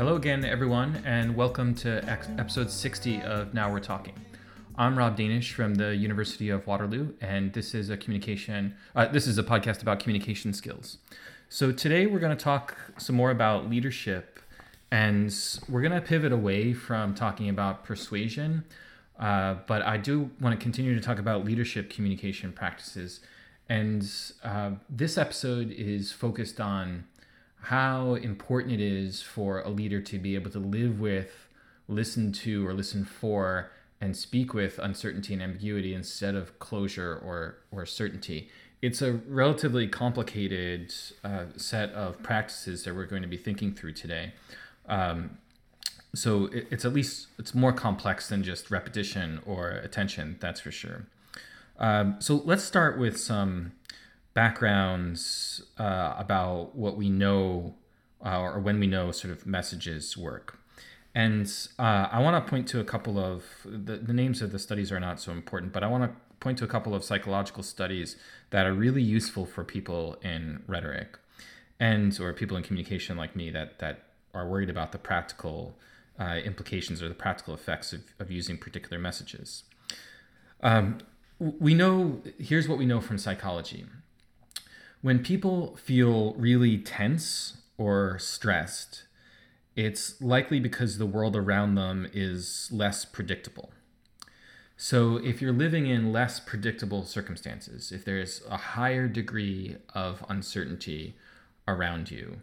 Hello again, everyone, and welcome to episode 60 of Now We're Talking. I'm Rob Danisch from the University of Waterloo, and this is a communication. Uh, this is a podcast about communication skills. So today we're going to talk some more about leadership, and we're going to pivot away from talking about persuasion. Uh, but I do want to continue to talk about leadership communication practices, and uh, this episode is focused on how important it is for a leader to be able to live with, listen to, or listen for, and speak with uncertainty and ambiguity instead of closure or, or certainty. It's a relatively complicated uh, set of practices that we're going to be thinking through today. Um, so it, it's at least it's more complex than just repetition or attention, that's for sure. Um, so let's start with some backgrounds uh, about what we know uh, or when we know sort of messages work. And uh, I want to point to a couple of the, the names of the studies are not so important, but I want to point to a couple of psychological studies that are really useful for people in rhetoric and or people in communication like me that that are worried about the practical uh, implications or the practical effects of, of using particular messages. Um, we know here's what we know from psychology when people feel really tense or stressed, it's likely because the world around them is less predictable. So, if you're living in less predictable circumstances, if there's a higher degree of uncertainty around you,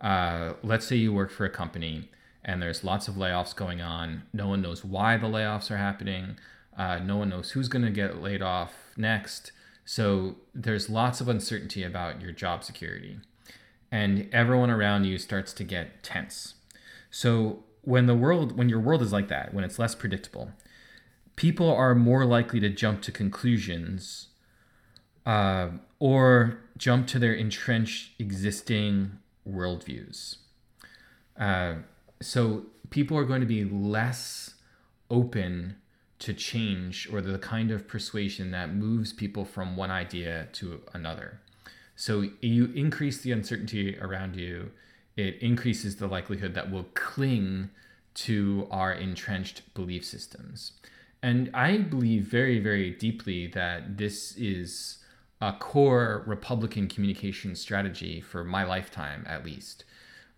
uh, let's say you work for a company and there's lots of layoffs going on, no one knows why the layoffs are happening, uh, no one knows who's going to get laid off next so there's lots of uncertainty about your job security, and everyone around you starts to get tense. So when the world, when your world is like that, when it's less predictable, people are more likely to jump to conclusions uh, or jump to their entrenched existing worldviews. Uh, so people are going to be less open to change or the kind of persuasion that moves people from one idea to another. So you increase the uncertainty around you, it increases the likelihood that we'll cling to our entrenched belief systems. And I believe very, very deeply that this is a core Republican communication strategy for my lifetime, at least.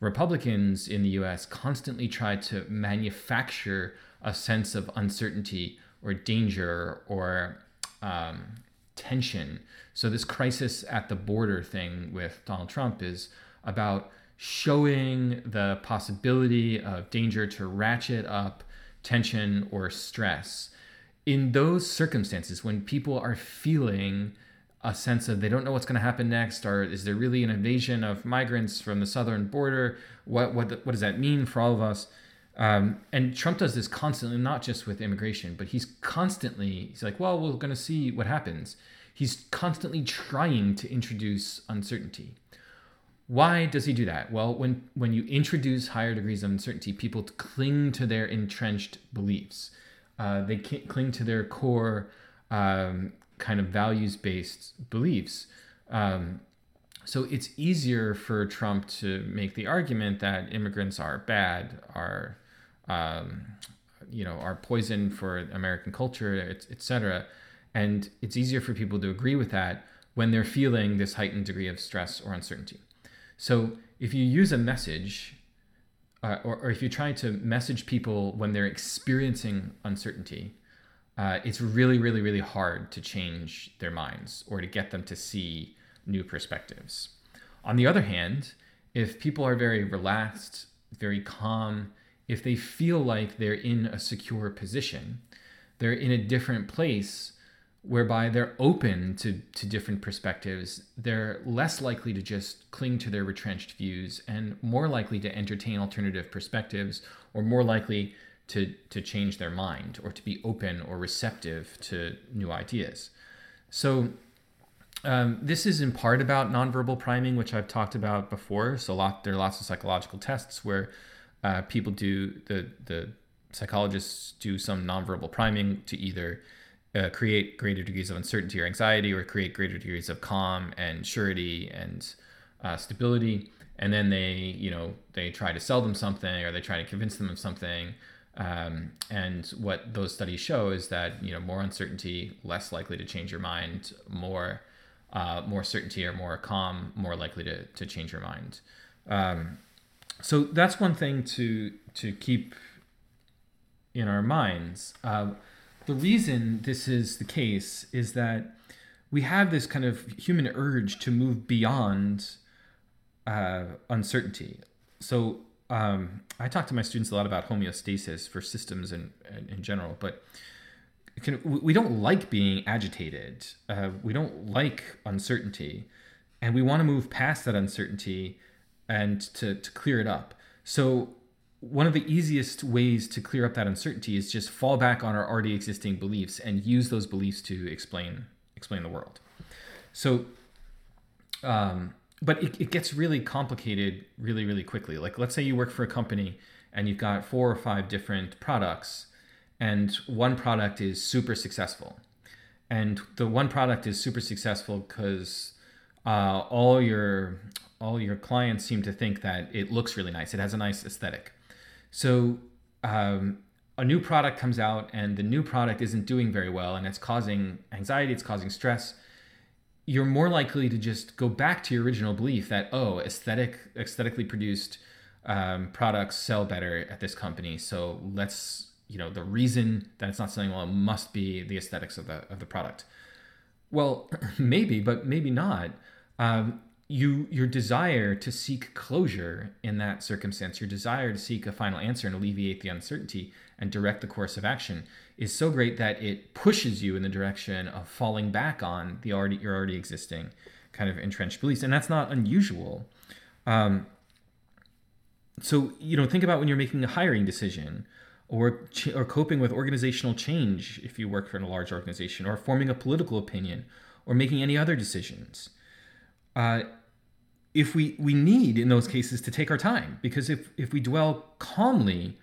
Republicans in the US constantly try to manufacture a sense of uncertainty or danger or um, tension. So, this crisis at the border thing with Donald Trump is about showing the possibility of danger to ratchet up tension or stress. In those circumstances, when people are feeling a sense of they don't know what's going to happen next, or is there really an invasion of migrants from the southern border? What what what does that mean for all of us? Um, and Trump does this constantly, not just with immigration, but he's constantly, he's like, well, we're going to see what happens. He's constantly trying to introduce uncertainty. Why does he do that? Well, when, when you introduce higher degrees of uncertainty, people cling to their entrenched beliefs. Uh, they cling to their core um, kind of values based beliefs. Um, so it's easier for Trump to make the argument that immigrants are bad, are um, you know, are poison for American culture, etc. And it's easier for people to agree with that when they're feeling this heightened degree of stress or uncertainty. So if you use a message, uh, or, or, if you try to message people when they're experiencing uncertainty, uh, it's really, really, really hard to change their minds or to get them to see new perspectives. On the other hand, if people are very relaxed, very calm, if they feel like they're in a secure position, they're in a different place whereby they're open to, to different perspectives, they're less likely to just cling to their retrenched views and more likely to entertain alternative perspectives or more likely to, to change their mind or to be open or receptive to new ideas. So Um, this is in part about nonverbal priming, which I've talked about before. So, lot there are lots of psychological tests where uh, people do the the psychologists do some nonverbal priming to either uh, create greater degrees of uncertainty or anxiety, or create greater degrees of calm and surety and uh, stability. And then they, you know, they try to sell them something, or they try to convince them of something. Um, and what those studies show is that you know more uncertainty, less likely to change your mind, more uh, more certainty or more calm, more likely to, to change your mind. Um, so that's one thing to to keep in our minds. Uh, the reason this is the case is that we have this kind of human urge to move beyond uh, uncertainty. So um, I talk to my students a lot about homeostasis for systems in, in, in general, but can, we don't like being agitated. Uh, we don't like uncertainty, and we want to move past that uncertainty and to, to clear it up. So one of the easiest ways to clear up that uncertainty is just fall back on our already existing beliefs and use those beliefs to explain explain the world. So, um, but it, it gets really complicated really really quickly. Like let's say you work for a company and you've got four or five different products, and one product is super successful, and the one product is super successful because uh, all your all your clients seem to think that it looks really nice. It has a nice aesthetic so um, a new product comes out and the new product isn't doing very well and it's causing anxiety, it's causing stress. You're more likely to just go back to your original belief that oh, aesthetic, aesthetically produced um, products sell better at this company. So let's you know the reason that it's not selling well must be the aesthetics of the of the product. Well, maybe, but maybe not. Um, you your desire to seek closure in that circumstance your desire to seek a final answer and alleviate the uncertainty and direct the course of action is so great that it pushes you in the direction of falling back on the already your already existing kind of entrenched beliefs. And that's not unusual. Um, so you know think about when you're making a hiring decision or or coping with organizational change if you work for a large organization or forming a political opinion or making any other decisions uh, if we we need in those cases to take our time because if if we dwell calmly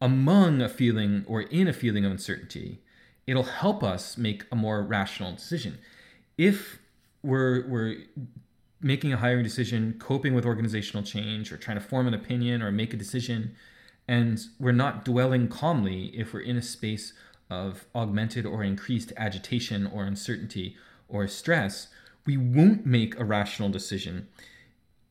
among a feeling or in a feeling of uncertainty it'll help us make a more rational decision. If we're we're making a hiring decision coping with organizational change or trying to form an opinion or make a decision and we're not dwelling calmly if we're in a space of augmented or increased agitation or uncertainty or stress we won't make a rational decision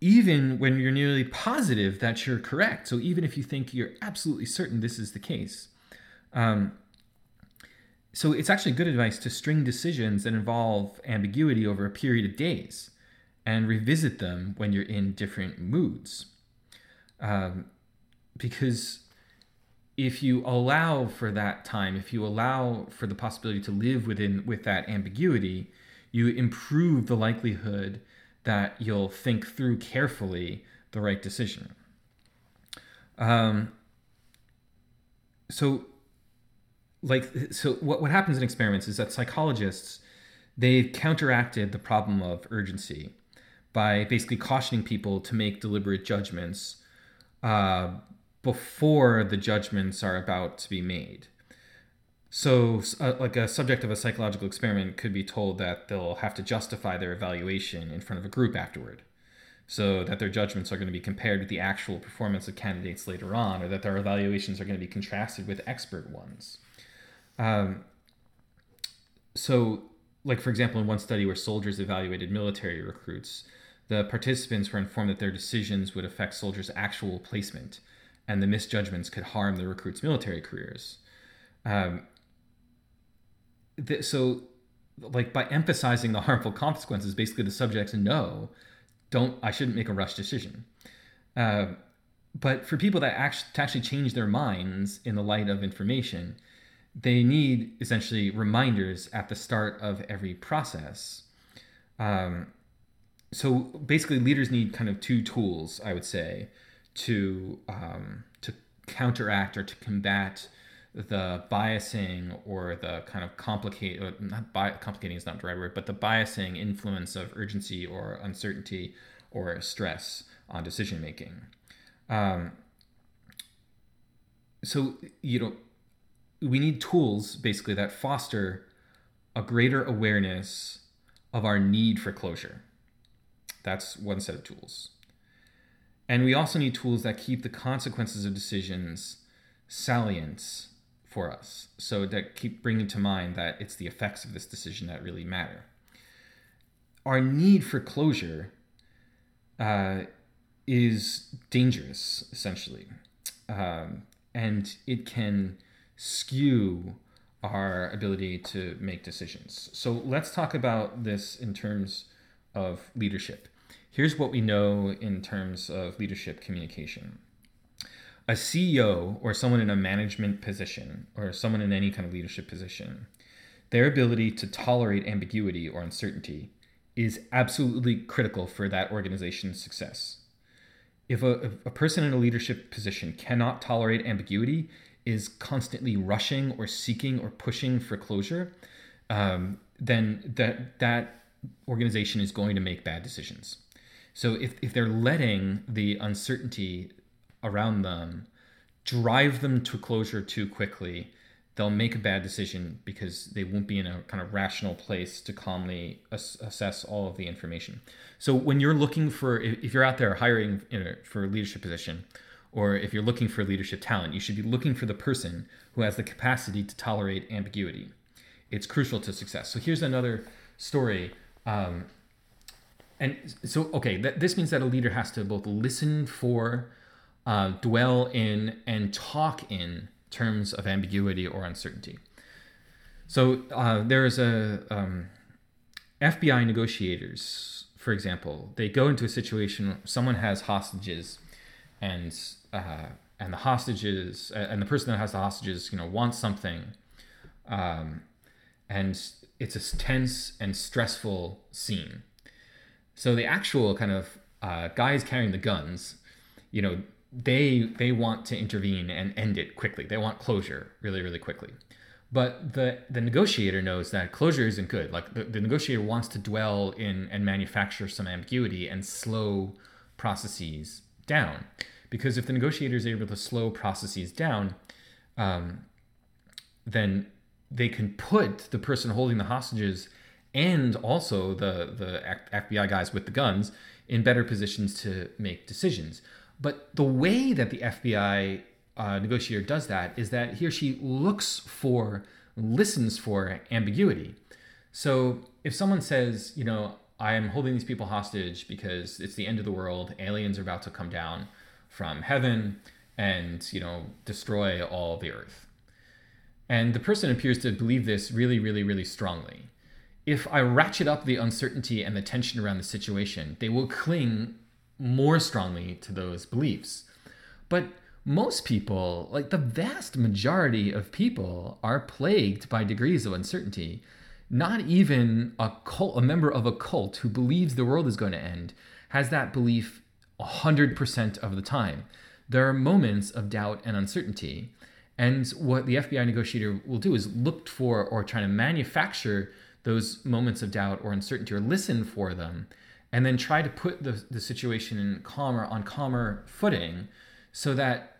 even when you're nearly positive that you're correct. So even if you think you're absolutely certain this is the case. Um, so it's actually good advice to string decisions that involve ambiguity over a period of days and revisit them when you're in different moods. Um, because if you allow for that time, if you allow for the possibility to live within with that ambiguity, you improve the likelihood that you'll think through carefully the right decision. Um, so, like, so what, what happens in experiments is that psychologists they've counteracted the problem of urgency by basically cautioning people to make deliberate judgments uh, before the judgments are about to be made. So, uh, like a subject of a psychological experiment could be told that they'll have to justify their evaluation in front of a group afterward, so that their judgments are going to be compared with the actual performance of candidates later on, or that their evaluations are going to be contrasted with expert ones. Um, so, like for example, in one study where soldiers evaluated military recruits, the participants were informed that their decisions would affect soldiers' actual placement, and the misjudgments could harm the recruits' military careers. Um, th- so like by emphasizing the harmful consequences basically the subjects know don't i shouldn't make a rush decision. Uh, but for people that actually, to actually change their minds in the light of information they need essentially reminders at the start of every process. Um, so basically leaders need kind of two tools i would say to um, to counteract or to combat the biasing or the kind of complicate or not bi- complicating is not the right word but the biasing influence of urgency or uncertainty or stress on decision making um, so you know we need tools basically that foster a greater awareness of our need for closure. That's one set of tools. And we also need tools that keep the consequences of decisions salient for us. So that keep bringing to mind that it's the effects of this decision that really matter. Our need for closure uh, is dangerous essentially. Um, and it can skew our ability to make decisions. So let's talk about this in terms of leadership. Here's what we know in terms of leadership communication a CEO or someone in a management position or someone in any kind of leadership position, their ability to tolerate ambiguity or uncertainty is absolutely critical for that organization's success. If a, if a person in a leadership position cannot tolerate ambiguity, is constantly rushing or seeking or pushing for closure, um, then that that organization is going to make bad decisions. So if, if they're letting the uncertainty around them drive them to closure too quickly, they'll make a bad decision because they won't be in a kind of rational place to calmly ass- assess all of the information. So when you're looking for, if you're out there hiring a, for a leadership position, or if you're looking for leadership talent, you should be looking for the person who has the capacity to tolerate ambiguity. It's crucial to success. So here's another story. Um, and so, okay, th- this means that a leader has to both listen for uh, dwell in and talk in terms of ambiguity or uncertainty. So uh, there is a um, FBI negotiators, for example, they go into a situation someone has hostages, and uh, and the hostages and the person that has the hostages, you know, wants something, um, and it's a tense and stressful scene. So the actual kind of uh, guys carrying the guns, you know, they they want to intervene and end it quickly. They want closure really really quickly. But the the negotiator knows that closure isn't good. Like the, the negotiator wants to dwell in and manufacture some ambiguity and slow processes down. Because if the negotiator is able to slow processes down, um, then they can put the person holding the hostages and also the the FBI guys with the guns in better positions to make decisions. But the way that the FBI uh, negotiator does that is that he or she looks for, listens for ambiguity. So if someone says, you know, I am holding these people hostage because it's the end of the world, aliens are about to come down from heaven and, you know, destroy all the earth. And the person appears to believe this really, really, really strongly. If I ratchet up the uncertainty and the tension around the situation, they will cling more strongly to those beliefs. But most people, like the vast majority of people, are plagued by degrees of uncertainty. Not even a cult, a member of a cult who believes the world is going to end, has that belief 100% of the time. There are moments of doubt and uncertainty. And what the FBI negotiator will do is look for or try to manufacture those moments of doubt or uncertainty or listen for them and then try to put the, the situation in calmer on calmer footing so that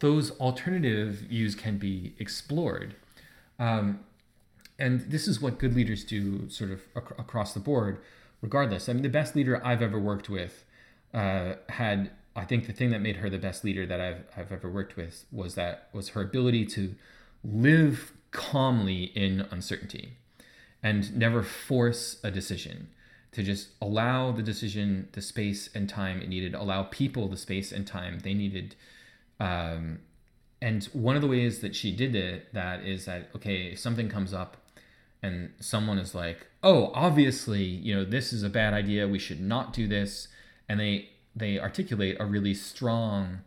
those alternative views can be explored. Um, and this is what good leaders do sort of ac- across the board regardless. I mean the best leader i've ever worked with uh, had i think the thing that made her the best leader that I've, I've ever worked with was that was her ability to live calmly in uncertainty and never force a decision to just allow the decision the space and time it needed, allow people the space and time they needed. Um, and one of the ways that she did it, that is that, okay, if something comes up and someone is like, oh, obviously, you know, this is a bad idea. We should not do this. And they, they articulate a really strong,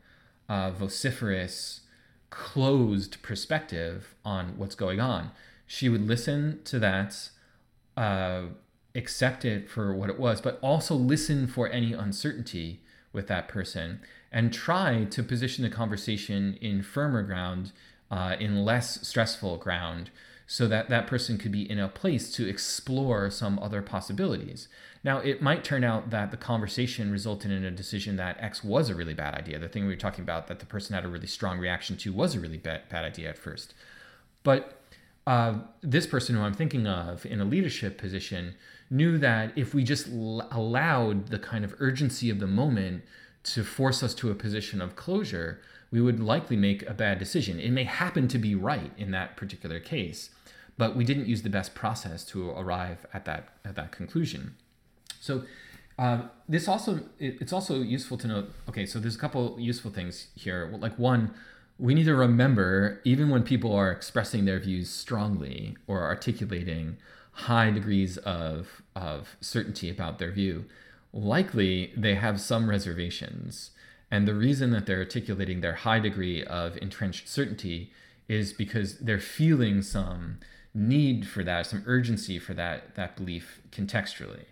uh, vociferous, closed perspective on what's going on. She would listen to that, uh, accept it for what it was, but also listen for any uncertainty with that person and try to position the conversation in firmer ground uh, in less stressful ground so that that person could be in a place to explore some other possibilities. Now, it might turn out that the conversation resulted in a decision that X was a really bad idea. The thing we were talking about that the person had a really strong reaction to was a really bad, bad idea at first. But uh, this person who I'm thinking of in a leadership position knew that if we just l- allowed the kind of urgency of the moment to force us to a position of closure, we would likely make a bad decision. It may happen to be right in that particular case, but we didn't use the best process to arrive at that at that conclusion. So uh, this also it, it's also useful to note. Okay, so there's a couple useful things here. Like one, we need to remember even when people are expressing their views strongly or articulating high degrees of of certainty about their view, likely they have some reservations. And the reason that they're articulating their high degree of entrenched certainty is because they're feeling some need for that, some urgency for that that belief contextually.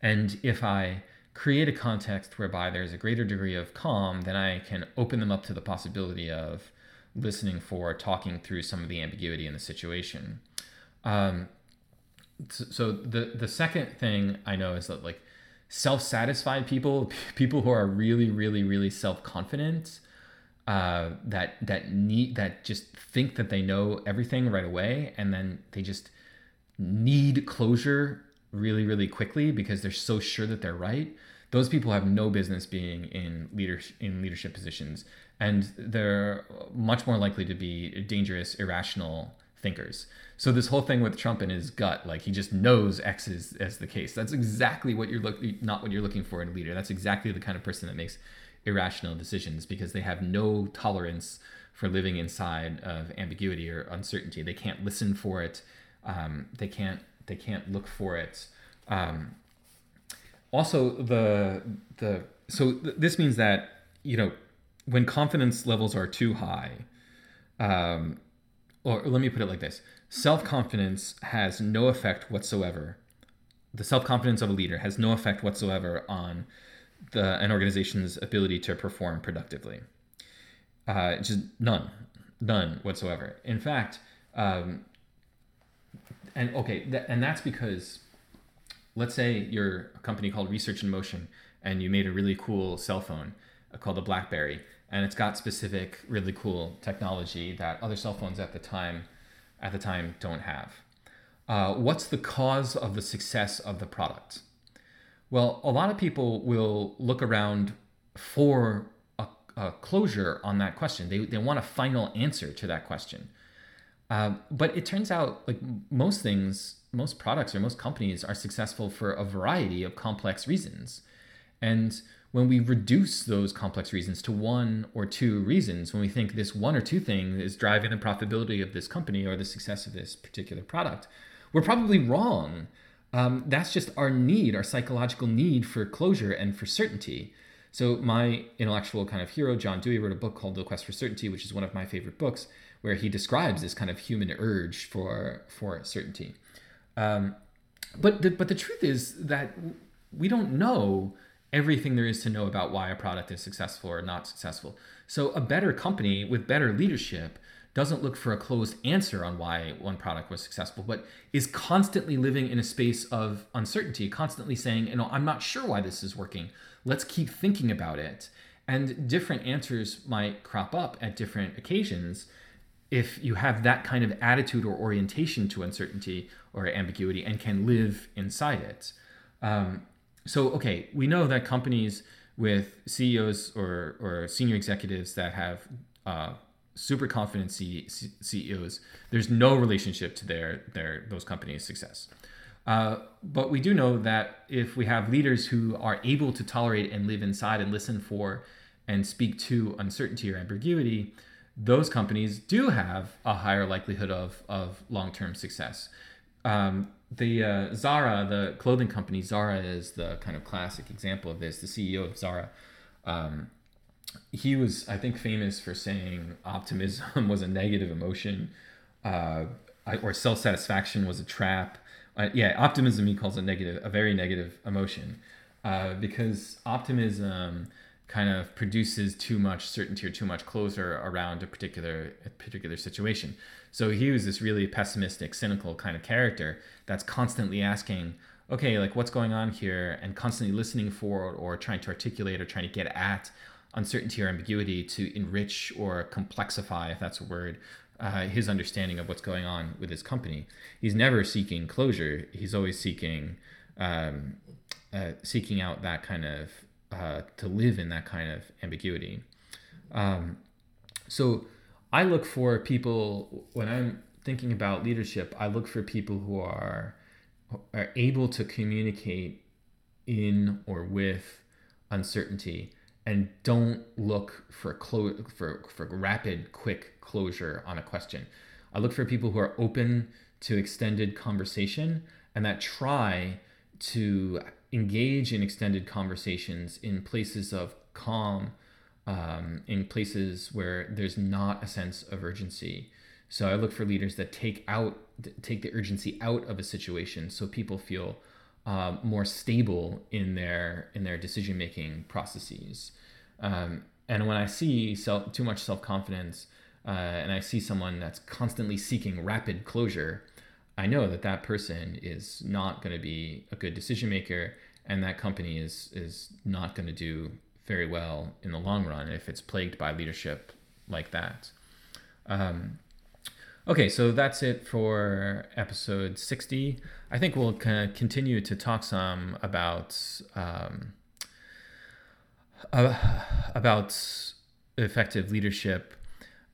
And if I create a context whereby there's a greater degree of calm, then I can open them up to the possibility of listening for, talking through some of the ambiguity in the situation. Um, so the the second thing I know is that like self-satisfied people, people who are really, really, really self-confident, uh, that that need that just think that they know everything right away, and then they just need closure really, really quickly because they're so sure that they're right. Those people have no business being in leadership in leadership positions, and they're much more likely to be dangerous, irrational thinkers. So this whole thing with Trump in his gut, like he just knows X is as the case. That's exactly what you're looking, not what you're looking for in a leader. That's exactly the kind of person that makes irrational decisions because they have no tolerance for living inside of ambiguity or uncertainty. They can't listen for it. Um, they can't. They can't look for it. Um, also, the the so th- this means that you know when confidence levels are too high. Um, or let me put it like this self confidence has no effect whatsoever. The self confidence of a leader has no effect whatsoever on the an organization's ability to perform productively. Uh, just none, none whatsoever. In fact, um, and okay, th- and that's because, let's say you're a company called Research in Motion, and you made a really cool cell phone uh, called the BlackBerry, and it's got specific really cool technology that other cell phones at the time at the time don't have. Uh, what's the cause of the success of the product? Well, a lot of people will look around for a, a closure on that question. They, they want a final answer to that question. Uh, but it turns out, like most things, most products or most companies are successful for a variety of complex reasons. And when we reduce those complex reasons to one or two reasons, when we think this one or two thing is driving the profitability of this company or the success of this particular product, we're probably wrong. Um, that's just our need, our psychological need for closure and for certainty. So, my intellectual kind of hero, John Dewey, wrote a book called The Quest for Certainty, which is one of my favorite books, where he describes this kind of human urge for for certainty. Um, but the, but the truth is that we don't know everything there is to know about why a product is successful or not successful. So a better company with better leadership doesn't look for a closed answer on why one product was successful, but is constantly living in a space of uncertainty, constantly saying, you know, I'm not sure why this is working. Let's keep thinking about it. And different answers might crop up at different occasions if you have that kind of attitude or orientation to uncertainty or ambiguity and can live inside it. Um, so okay, we know that companies with CEOs or, or senior executives that have uh, super confident C- C- CEOs, there's no relationship to their their those companies' success. Uh, but we do know that if we have leaders who are able to tolerate and live inside and listen for and speak to uncertainty or ambiguity, those companies do have a higher likelihood of, of long term success. Um, the uh, Zara, the clothing company Zara, is the kind of classic example of this. The CEO of Zara, um, he was, I think, famous for saying optimism was a negative emotion, uh, or self satisfaction was a trap. Uh, yeah, optimism he calls a negative, a very negative emotion, uh, because optimism kind of produces too much certainty or too much closure around a particular a particular situation. So he was this really pessimistic, cynical kind of character that's constantly asking, okay, like what's going on here, and constantly listening for or trying to articulate or trying to get at uncertainty or ambiguity to enrich or complexify, if that's a word, uh, his understanding of what's going on with his company. He's never seeking closure. He's always seeking um, uh, seeking out that kind of uh, to live in that kind of ambiguity. Um, so I look for people when I'm thinking about leadership. I look for people who are are able to communicate in or with uncertainty and don't look for clo- for for rapid quick closure on a question. I look for people who are open to extended conversation and that try to engage in extended conversations in places of calm, um, in places where there's not a sense of urgency. So I look for leaders that take out take the urgency out of a situation, so people feel uh, more stable in their in their decision making processes. Um, and when I see self, too much self confidence, uh, and I see someone that's constantly seeking rapid closure, I know that that person is not going to be a good decision maker, and that company is is not going to do very well in the long run if it's plagued by leadership like that. Um, okay, so that's it for episode 60. I think we'll kind of continue to talk some about um, uh, about effective leadership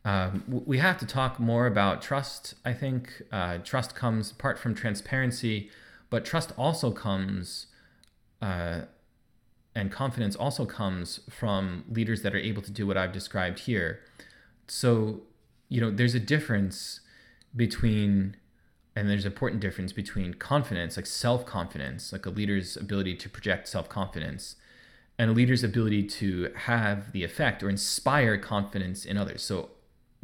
um, we have to talk more about trust. I think uh, trust comes apart from transparency, but trust also comes, uh, and confidence also comes from leaders that are able to do what I've described here. So, you know, there's a difference between, and there's an important difference between confidence, like self confidence, like a leader's ability to project self confidence, and a leader's ability to have the effect or inspire confidence in others. So,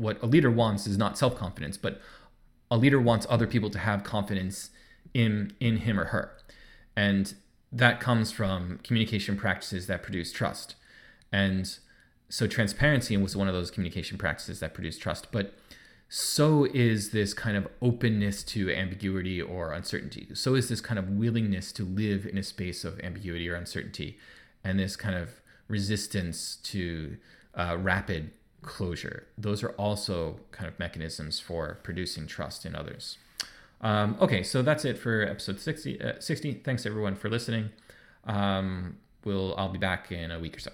what a leader wants is not self confidence, but a leader wants other people to have confidence in in him or her, and that comes from communication practices that produce trust, and so transparency was one of those communication practices that produce trust, but so is this kind of openness to ambiguity or uncertainty. So is this kind of willingness to live in a space of ambiguity or uncertainty, and this kind of resistance to uh, rapid closure. Those are also kind of mechanisms for producing trust in others. Um, okay, so that's it for episode 60, uh, 60. Thanks everyone for listening. Um, we'll I'll be back in a week or so.